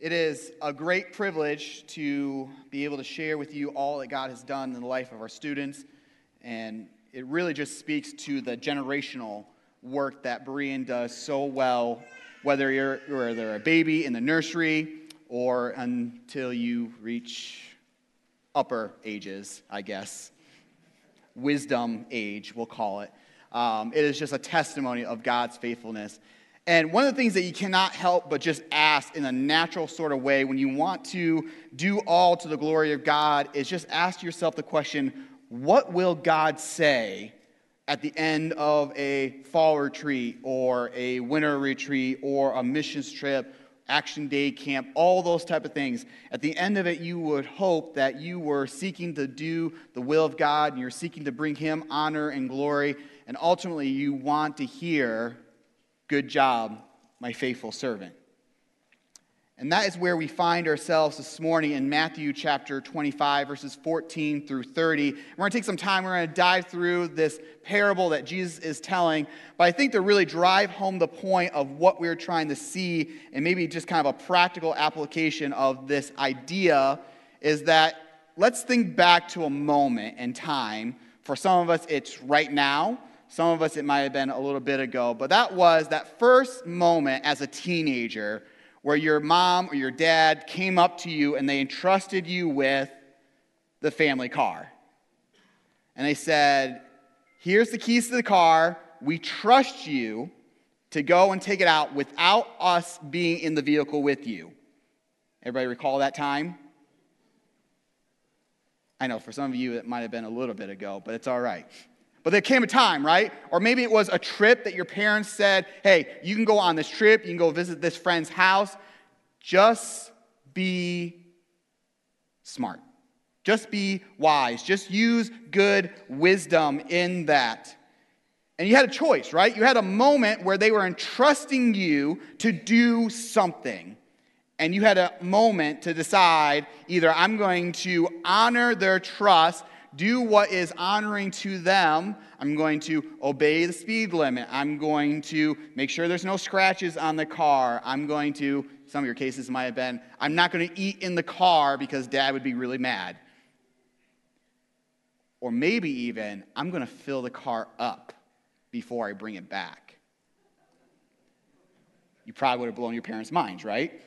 It is a great privilege to be able to share with you all that God has done in the life of our students. And it really just speaks to the generational work that Berean does so well, whether you're, whether a baby in the nursery or until you reach upper ages, I guess. Wisdom age, we'll call it. Um, it is just a testimony of God's faithfulness. And one of the things that you cannot help but just ask in a natural sort of way when you want to do all to the glory of God is just ask yourself the question what will God say at the end of a fall retreat or a winter retreat or a missions trip, action day camp, all those type of things? At the end of it, you would hope that you were seeking to do the will of God and you're seeking to bring Him honor and glory. And ultimately, you want to hear Good job, my faithful servant. And that is where we find ourselves this morning in Matthew chapter 25, verses 14 through 30. We're going to take some time, we're going to dive through this parable that Jesus is telling. But I think to really drive home the point of what we're trying to see, and maybe just kind of a practical application of this idea, is that let's think back to a moment in time. For some of us, it's right now. Some of us, it might have been a little bit ago, but that was that first moment as a teenager where your mom or your dad came up to you and they entrusted you with the family car. And they said, Here's the keys to the car. We trust you to go and take it out without us being in the vehicle with you. Everybody recall that time? I know for some of you it might have been a little bit ago, but it's all right. But there came a time, right? Or maybe it was a trip that your parents said, hey, you can go on this trip, you can go visit this friend's house. Just be smart. Just be wise. Just use good wisdom in that. And you had a choice, right? You had a moment where they were entrusting you to do something. And you had a moment to decide either I'm going to honor their trust do what is honoring to them. I'm going to obey the speed limit. I'm going to make sure there's no scratches on the car. I'm going to, some of your cases might have been, I'm not going to eat in the car because dad would be really mad. Or maybe even, I'm going to fill the car up before I bring it back. You probably would have blown your parents' minds, right?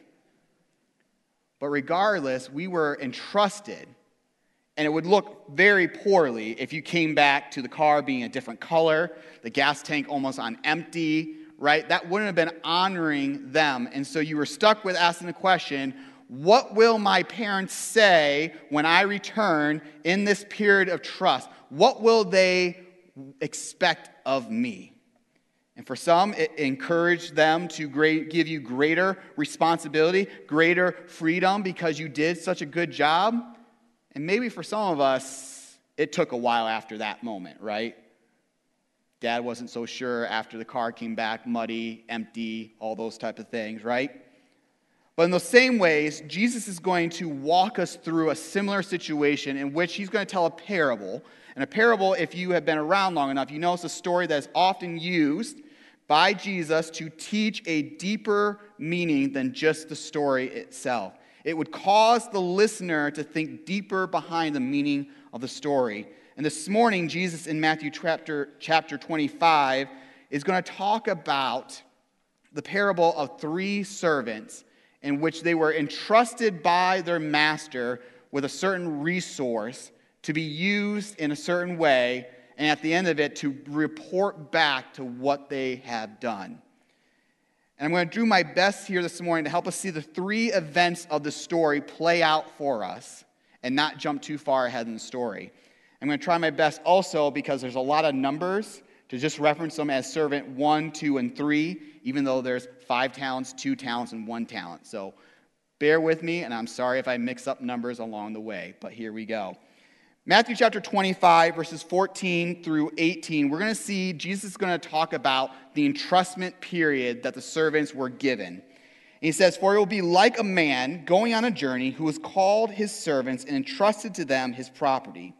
But regardless, we were entrusted and it would look very poorly if you came back to the car being a different color, the gas tank almost on empty, right? That wouldn't have been honoring them. And so you were stuck with asking the question what will my parents say when I return in this period of trust? What will they expect of me? And for some, it encouraged them to great, give you greater responsibility, greater freedom because you did such a good job. And maybe for some of us, it took a while after that moment, right? Dad wasn't so sure after the car came back muddy, empty, all those type of things, right? But in those same ways, Jesus is going to walk us through a similar situation in which he's going to tell a parable. And a parable, if you have been around long enough, you know it's a story that is often used by Jesus to teach a deeper meaning than just the story itself. It would cause the listener to think deeper behind the meaning of the story. And this morning, Jesus in Matthew chapter, chapter 25 is going to talk about the parable of three servants in which they were entrusted by their master with a certain resource to be used in a certain way, and at the end of it, to report back to what they have done. And I'm going to do my best here this morning to help us see the three events of the story play out for us and not jump too far ahead in the story. I'm going to try my best also because there's a lot of numbers to just reference them as servant one, two, and three, even though there's five talents, two talents, and one talent. So bear with me, and I'm sorry if I mix up numbers along the way, but here we go. Matthew chapter 25, verses 14 through 18, we're going to see Jesus is going to talk about the entrustment period that the servants were given. he says, For it will be like a man going on a journey who has called his servants and entrusted to them his property.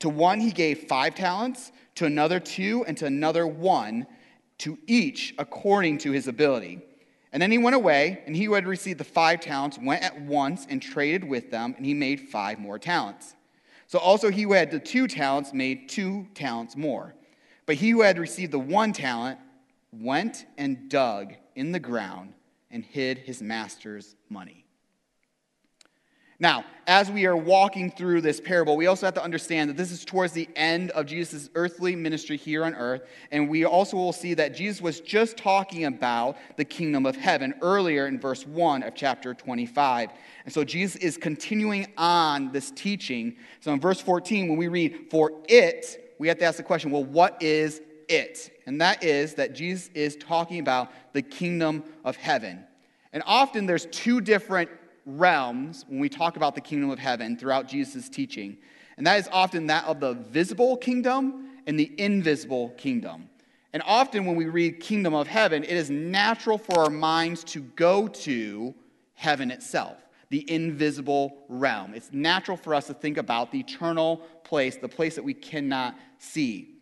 To one he gave five talents, to another two, and to another one, to each according to his ability. And then he went away, and he who had received the five talents went at once and traded with them, and he made five more talents. So also he who had the two talents made two talents more. But he who had received the one talent went and dug in the ground and hid his master's money. Now, as we are walking through this parable, we also have to understand that this is towards the end of Jesus' earthly ministry here on earth. And we also will see that Jesus was just talking about the kingdom of heaven earlier in verse 1 of chapter 25. And so Jesus is continuing on this teaching. So in verse 14, when we read, For it, we have to ask the question, well, what is it? And that is that Jesus is talking about the kingdom of heaven. And often there's two different realms when we talk about the kingdom of heaven throughout Jesus' teaching. And that is often that of the visible kingdom and the invisible kingdom. And often when we read kingdom of heaven, it is natural for our minds to go to heaven itself, the invisible realm. It's natural for us to think about the eternal place, the place that we cannot see.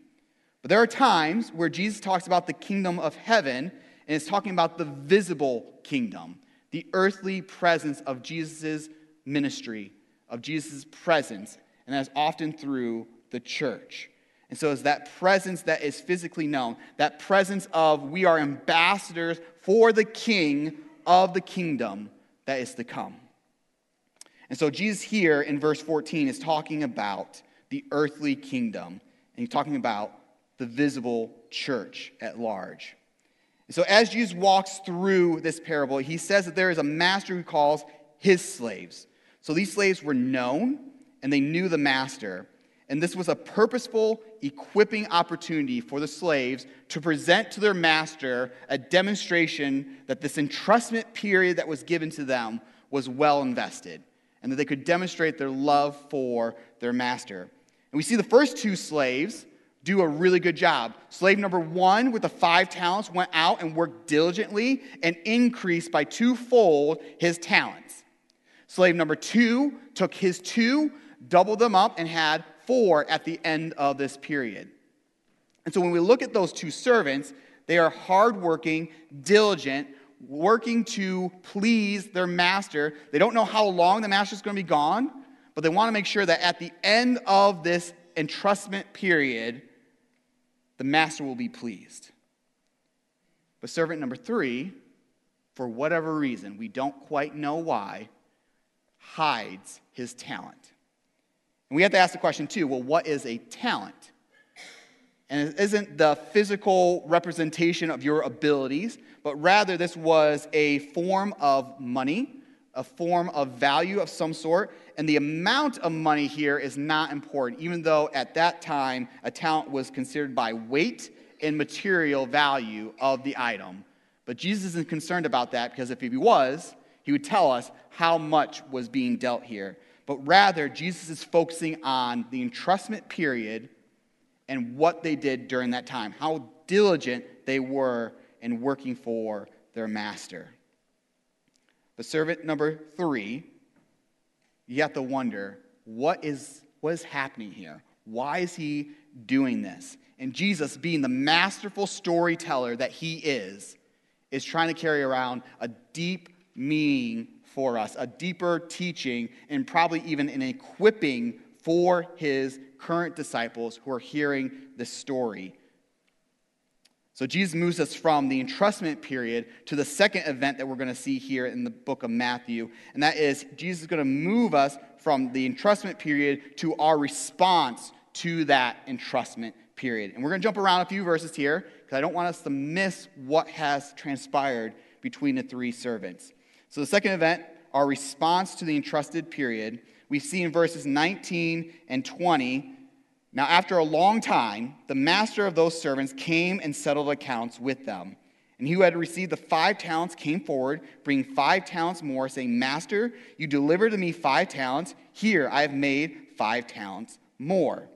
But there are times where Jesus talks about the kingdom of heaven and is talking about the visible kingdom the earthly presence of Jesus' ministry, of Jesus' presence, and that's often through the church. And so it's that presence that is physically known, that presence of we are ambassadors for the king of the kingdom that is to come. And so Jesus here in verse 14 is talking about the earthly kingdom, and he's talking about the visible church at large. So, as Jesus walks through this parable, he says that there is a master who calls his slaves. So, these slaves were known and they knew the master. And this was a purposeful, equipping opportunity for the slaves to present to their master a demonstration that this entrustment period that was given to them was well invested and that they could demonstrate their love for their master. And we see the first two slaves do a really good job. Slave number one with the five talents went out and worked diligently and increased by twofold his talents. Slave number two took his two, doubled them up, and had four at the end of this period. And so when we look at those two servants, they are hardworking, diligent, working to please their master. They don't know how long the master is going to be gone, but they want to make sure that at the end of this entrustment period, the master will be pleased. But servant number three, for whatever reason, we don't quite know why, hides his talent. And we have to ask the question too well, what is a talent? And it isn't the physical representation of your abilities, but rather this was a form of money, a form of value of some sort and the amount of money here is not important, even though at that time a talent was considered by weight and material value of the item. But Jesus isn't concerned about that because if he was, he would tell us how much was being dealt here. But rather, Jesus is focusing on the entrustment period and what they did during that time, how diligent they were in working for their master. But servant number three you have to wonder what is, what is happening here? Why is he doing this? And Jesus, being the masterful storyteller that he is, is trying to carry around a deep meaning for us, a deeper teaching, and probably even an equipping for his current disciples who are hearing this story so Jesus moves us from the entrustment period to the second event that we're going to see here in the book of Matthew. And that is, Jesus is going to move us from the entrustment period to our response to that entrustment period. And we're going to jump around a few verses here because I don't want us to miss what has transpired between the three servants. So the second event, our response to the entrusted period, we see in verses 19 and 20 now, after a long time, the master of those servants came and settled accounts with them. And he who had received the five talents came forward, bringing five talents more, saying, Master, you delivered to me five talents. Here I have made five talents more.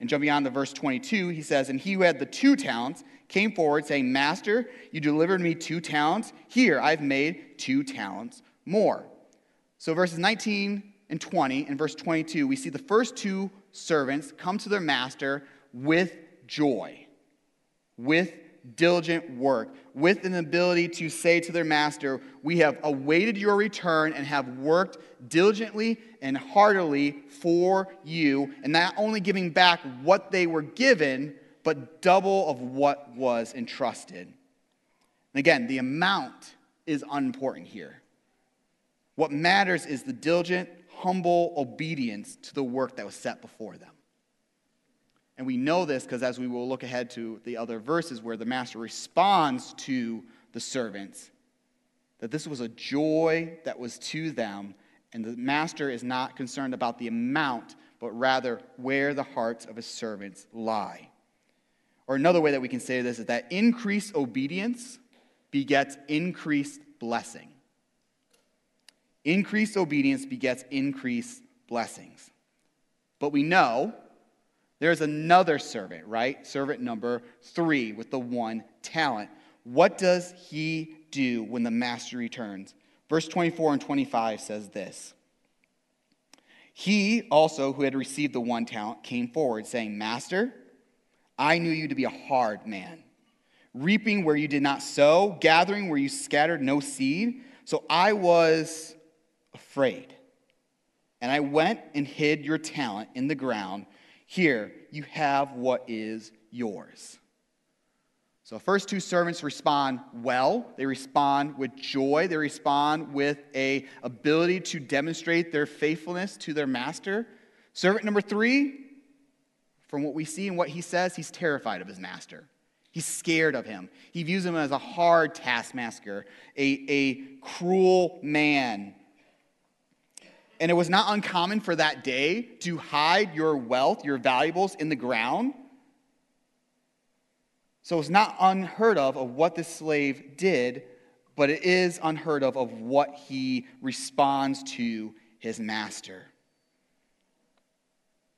And jumping on to verse 22, he says, And he who had the two talents came forward, saying, Master, you delivered me two talents. Here I've made two talents more. So verses 19 and 20 and verse 22, we see the first two servants come to their master with joy. With diligent work, with an ability to say to their master, We have awaited your return and have worked diligently and heartily for you, and not only giving back what they were given, but double of what was entrusted. And again, the amount is unimportant here. What matters is the diligent, humble obedience to the work that was set before them. And we know this because as we will look ahead to the other verses where the master responds to the servants, that this was a joy that was to them, and the master is not concerned about the amount, but rather where the hearts of his servants lie. Or another way that we can say this is that increased obedience begets increased blessing. Increased obedience begets increased blessings. But we know there's another servant, right? Servant number three with the one talent. What does he do when the master returns? Verse 24 and 25 says this He also, who had received the one talent, came forward, saying, Master, I knew you to be a hard man, reaping where you did not sow, gathering where you scattered no seed. So I was afraid. And I went and hid your talent in the ground. Here, you have what is yours. So, first two servants respond well. They respond with joy. They respond with a ability to demonstrate their faithfulness to their master. Servant number three, from what we see and what he says, he's terrified of his master. He's scared of him. He views him as a hard taskmaster, a, a cruel man and it was not uncommon for that day to hide your wealth, your valuables in the ground. So it's not unheard of of what this slave did, but it is unheard of of what he responds to his master.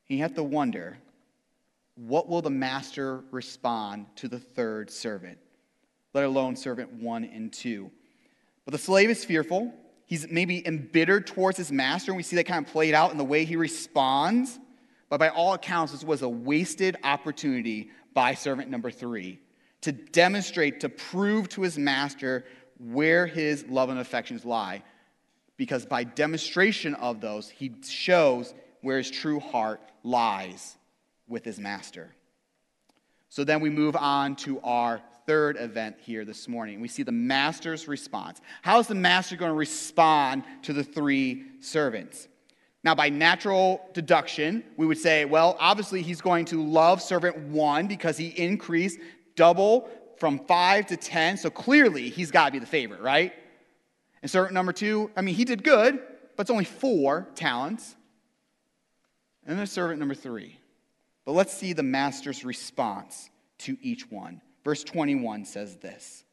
You have to wonder what will the master respond to the third servant, let alone servant one and two? But the slave is fearful. He's maybe embittered towards his master, and we see that kind of played out in the way he responds. But by all accounts, this was a wasted opportunity by servant number three to demonstrate, to prove to his master where his love and affections lie. Because by demonstration of those, he shows where his true heart lies with his master. So then we move on to our third event here this morning. We see the master's response. How is the master going to respond to the three servants? Now, by natural deduction, we would say, well, obviously he's going to love servant one because he increased double from five to ten. So clearly he's got to be the favorite, right? And servant number two, I mean, he did good, but it's only four talents. And then servant number three. But let's see the master's response to each one. Verse 21 says this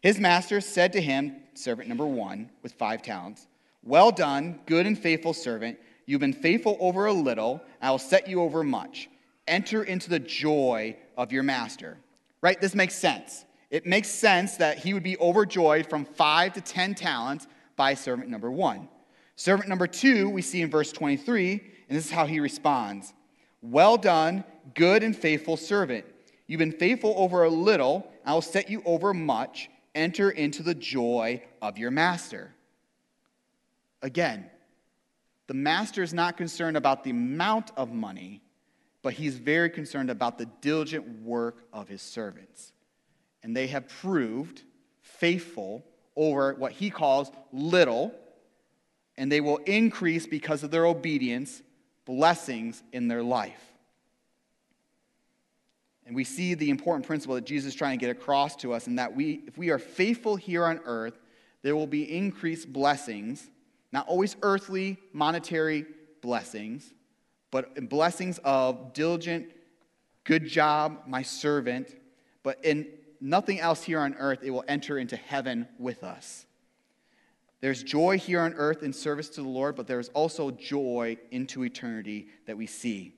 His master said to him, servant number one, with five talents, Well done, good and faithful servant. You've been faithful over a little, I will set you over much. Enter into the joy of your master. Right? This makes sense. It makes sense that he would be overjoyed from five to ten talents by servant number one. Servant number two, we see in verse 23, and this is how he responds Well done, good and faithful servant. You've been faithful over a little, I will set you over much. Enter into the joy of your master. Again, the master is not concerned about the amount of money, but he's very concerned about the diligent work of his servants. And they have proved faithful over what he calls little, and they will increase because of their obedience blessings in their life. And we see the important principle that Jesus is trying to get across to us, and that we, if we are faithful here on earth, there will be increased blessings, not always earthly, monetary blessings, but blessings of diligent, good job, my servant. But in nothing else here on earth, it will enter into heaven with us. There's joy here on earth in service to the Lord, but there's also joy into eternity that we see.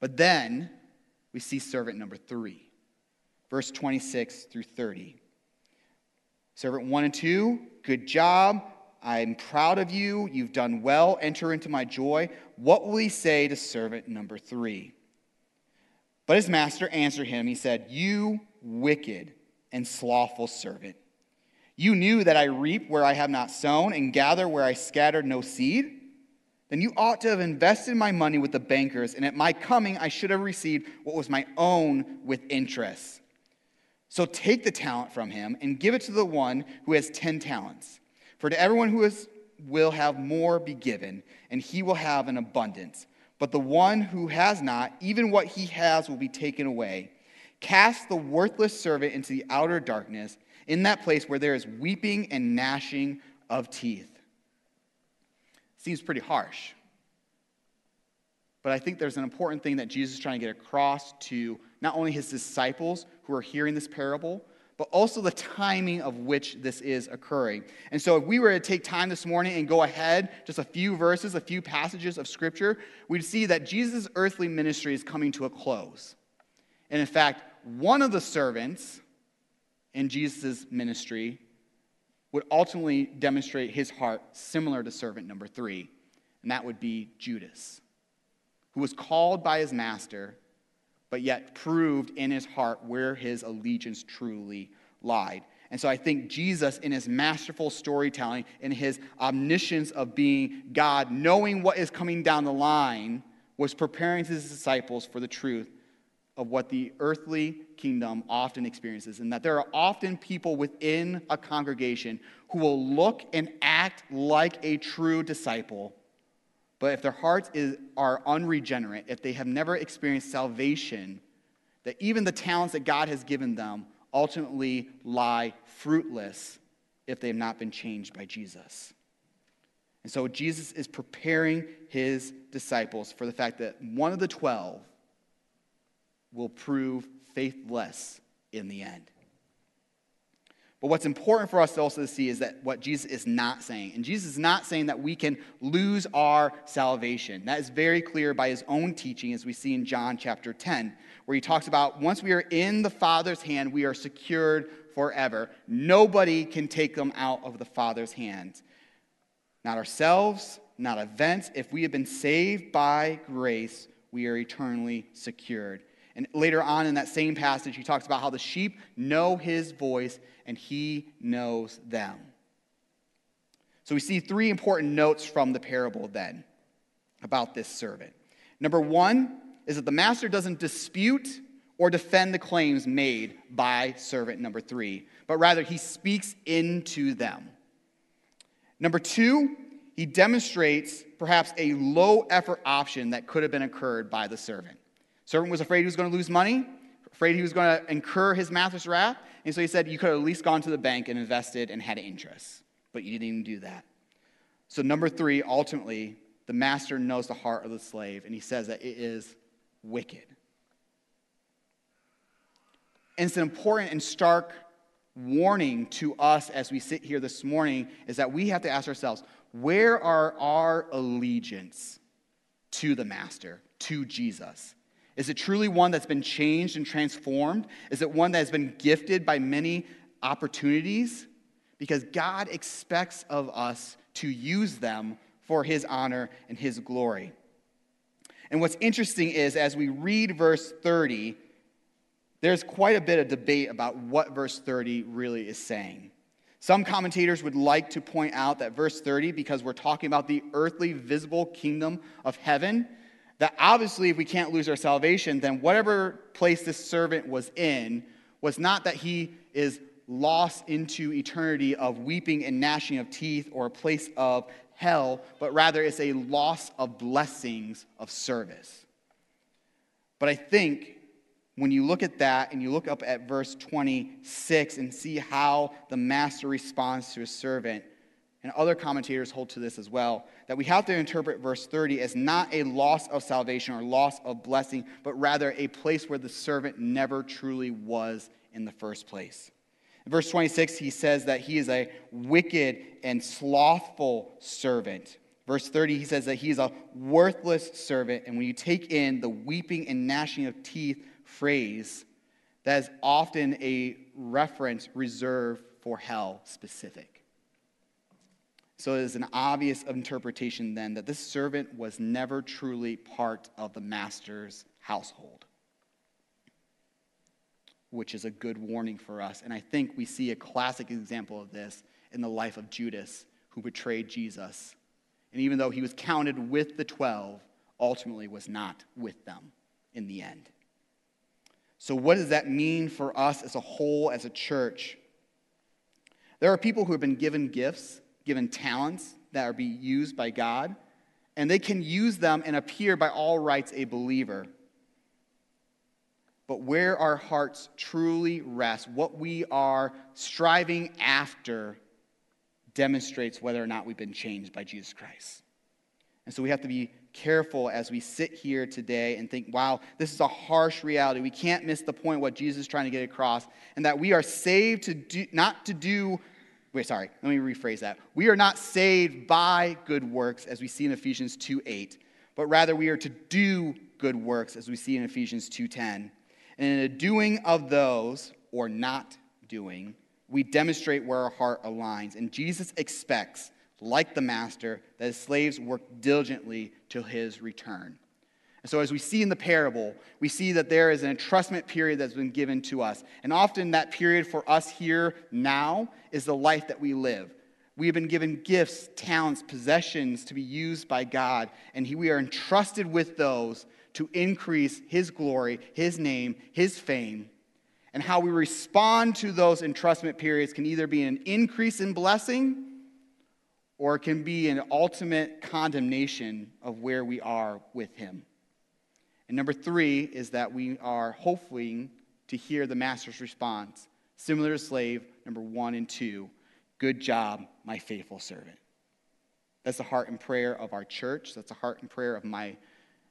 But then, we see servant number three, verse 26 through 30. Servant one and two, good job. I'm proud of you. You've done well. Enter into my joy. What will he say to servant number three? But his master answered him. He said, You wicked and slothful servant. You knew that I reap where I have not sown and gather where I scattered no seed? Then you ought to have invested my money with the bankers, and at my coming I should have received what was my own with interest. So take the talent from him and give it to the one who has ten talents. For to everyone who is, will have more be given, and he will have an abundance. But the one who has not, even what he has will be taken away. Cast the worthless servant into the outer darkness, in that place where there is weeping and gnashing of teeth. Seems pretty harsh. But I think there's an important thing that Jesus is trying to get across to not only his disciples who are hearing this parable, but also the timing of which this is occurring. And so, if we were to take time this morning and go ahead just a few verses, a few passages of scripture, we'd see that Jesus' earthly ministry is coming to a close. And in fact, one of the servants in Jesus' ministry would ultimately demonstrate his heart similar to servant number three, and that would be Judas, who was called by his master but yet proved in his heart where his allegiance truly lied. And so I think Jesus, in his masterful storytelling, in his omniscience of being God, knowing what is coming down the line, was preparing his disciples for the truth of what the earthly kingdom often experiences, and that there are often people within a congregation who will look and act like a true disciple, but if their hearts is, are unregenerate, if they have never experienced salvation, that even the talents that God has given them ultimately lie fruitless if they have not been changed by Jesus. And so Jesus is preparing his disciples for the fact that one of the 12 will prove faithless in the end. But what's important for us also to also see is that what Jesus is not saying. And Jesus is not saying that we can lose our salvation. That is very clear by his own teaching, as we see in John chapter 10, where he talks about once we are in the Father's hand, we are secured forever. Nobody can take them out of the Father's hand. Not ourselves, not events. If we have been saved by grace, we are eternally secured. And later on in that same passage, he talks about how the sheep know his voice and he knows them. So we see three important notes from the parable then about this servant. Number one is that the master doesn't dispute or defend the claims made by servant number three, but rather he speaks into them. Number two, he demonstrates perhaps a low effort option that could have been occurred by the servant. Servant was afraid he was going to lose money, afraid he was going to incur his master's wrath. And so he said, You could have at least gone to the bank and invested and had interest, but you didn't even do that. So, number three, ultimately, the master knows the heart of the slave, and he says that it is wicked. And it's an important and stark warning to us as we sit here this morning is that we have to ask ourselves where are our allegiance to the master, to Jesus? Is it truly one that's been changed and transformed? Is it one that has been gifted by many opportunities? Because God expects of us to use them for his honor and his glory. And what's interesting is as we read verse 30, there's quite a bit of debate about what verse 30 really is saying. Some commentators would like to point out that verse 30, because we're talking about the earthly visible kingdom of heaven, that obviously, if we can't lose our salvation, then whatever place this servant was in was not that he is lost into eternity of weeping and gnashing of teeth or a place of hell, but rather it's a loss of blessings of service. But I think when you look at that and you look up at verse 26 and see how the master responds to his servant, and other commentators hold to this as well, that we have to interpret verse 30 as not a loss of salvation or loss of blessing, but rather a place where the servant never truly was in the first place. In verse 26, he says that he is a wicked and slothful servant. Verse 30, he says that he is a worthless servant. And when you take in the weeping and gnashing of teeth phrase, that is often a reference reserved for hell specific. So it is an obvious interpretation then that this servant was never truly part of the master's household. which is a good warning for us. And I think we see a classic example of this in the life of Judas, who betrayed Jesus. And even though he was counted with the 12, ultimately was not with them in the end. So, what does that mean for us as a whole, as a church? There are people who have been given gifts, given talents that are being used by God, and they can use them and appear by all rights a believer. But where our hearts truly rest, what we are striving after, demonstrates whether or not we've been changed by Jesus Christ. And so we have to be careful as we sit here today and think, wow, this is a harsh reality. We can't miss the point what Jesus is trying to get across, and that we are saved to do, not to do, wait, sorry, let me rephrase that. We are not saved by good works, as we see in Ephesians 2 8, but rather we are to do good works, as we see in Ephesians 2 10. And in the doing of those, or not doing, we demonstrate where our heart aligns. And Jesus expects like the master, that his slaves work diligently till his return. And so, as we see in the parable, we see that there is an entrustment period that's been given to us. And often, that period for us here now is the life that we live. We have been given gifts, talents, possessions to be used by God, and we are entrusted with those to increase His glory, His name, His fame. And how we respond to those entrustment periods can either be an increase in blessing or it can be an ultimate condemnation of where we are with Him. And number three is that we are hoping to hear the master's response, similar to slave number one and two Good job, my faithful servant. That's the heart and prayer of our church. That's the heart and prayer of my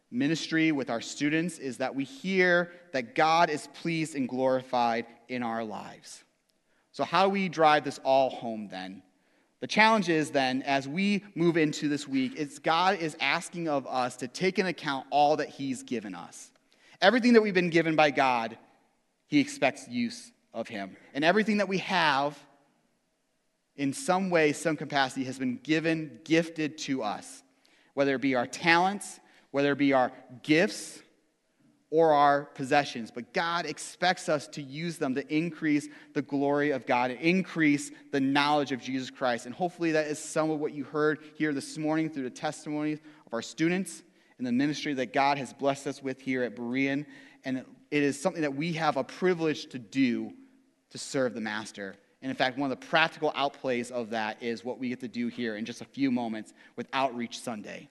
ministry with our students is that we hear that God is pleased and glorified in our lives. So, how do we drive this all home then? The challenge is then, as we move into this week, it's God is asking of us to take into account all that He's given us. Everything that we've been given by God, He expects use of Him. And everything that we have, in some way, some capacity, has been given, gifted to us. Whether it be our talents, whether it be our gifts, or our possessions, but God expects us to use them to increase the glory of God and increase the knowledge of Jesus Christ. And hopefully, that is some of what you heard here this morning through the testimonies of our students and the ministry that God has blessed us with here at Berean. And it is something that we have a privilege to do to serve the Master. And in fact, one of the practical outplays of that is what we get to do here in just a few moments with Outreach Sunday.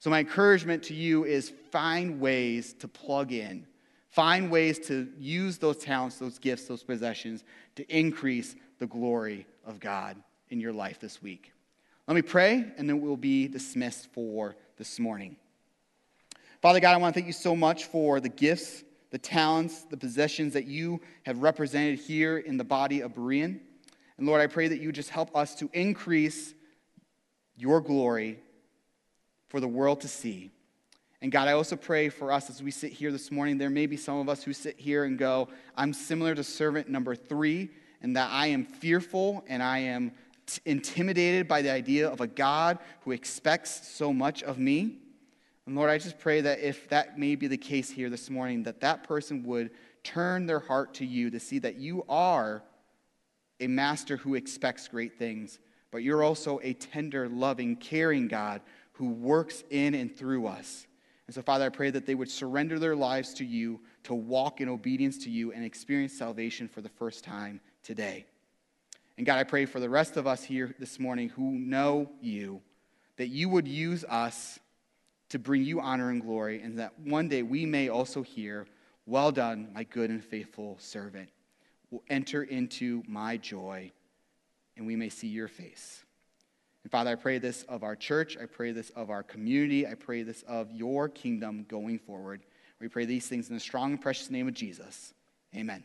So, my encouragement to you is find ways to plug in, find ways to use those talents, those gifts, those possessions to increase the glory of God in your life this week. Let me pray, and then we'll be dismissed for this morning. Father God, I want to thank you so much for the gifts, the talents, the possessions that you have represented here in the body of Berean. And Lord, I pray that you just help us to increase your glory for the world to see. And God, I also pray for us as we sit here this morning. There may be some of us who sit here and go, I'm similar to servant number three, and that I am fearful and I am t- intimidated by the idea of a God who expects so much of me. And Lord, I just pray that if that may be the case here this morning, that that person would turn their heart to you to see that you are a master who expects great things, but you're also a tender, loving, caring God who works in and through us. And so, Father, I pray that they would surrender their lives to you, to walk in obedience to you, and experience salvation for the first time today. And God, I pray for the rest of us here this morning who know you, that you would use us to bring you honor and glory, and that one day we may also hear, Well done, my good and faithful servant. Will enter into my joy, and we may see your face. And Father, I pray this of our church. I pray this of our community. I pray this of your kingdom going forward. We pray these things in the strong and precious name of Jesus. Amen.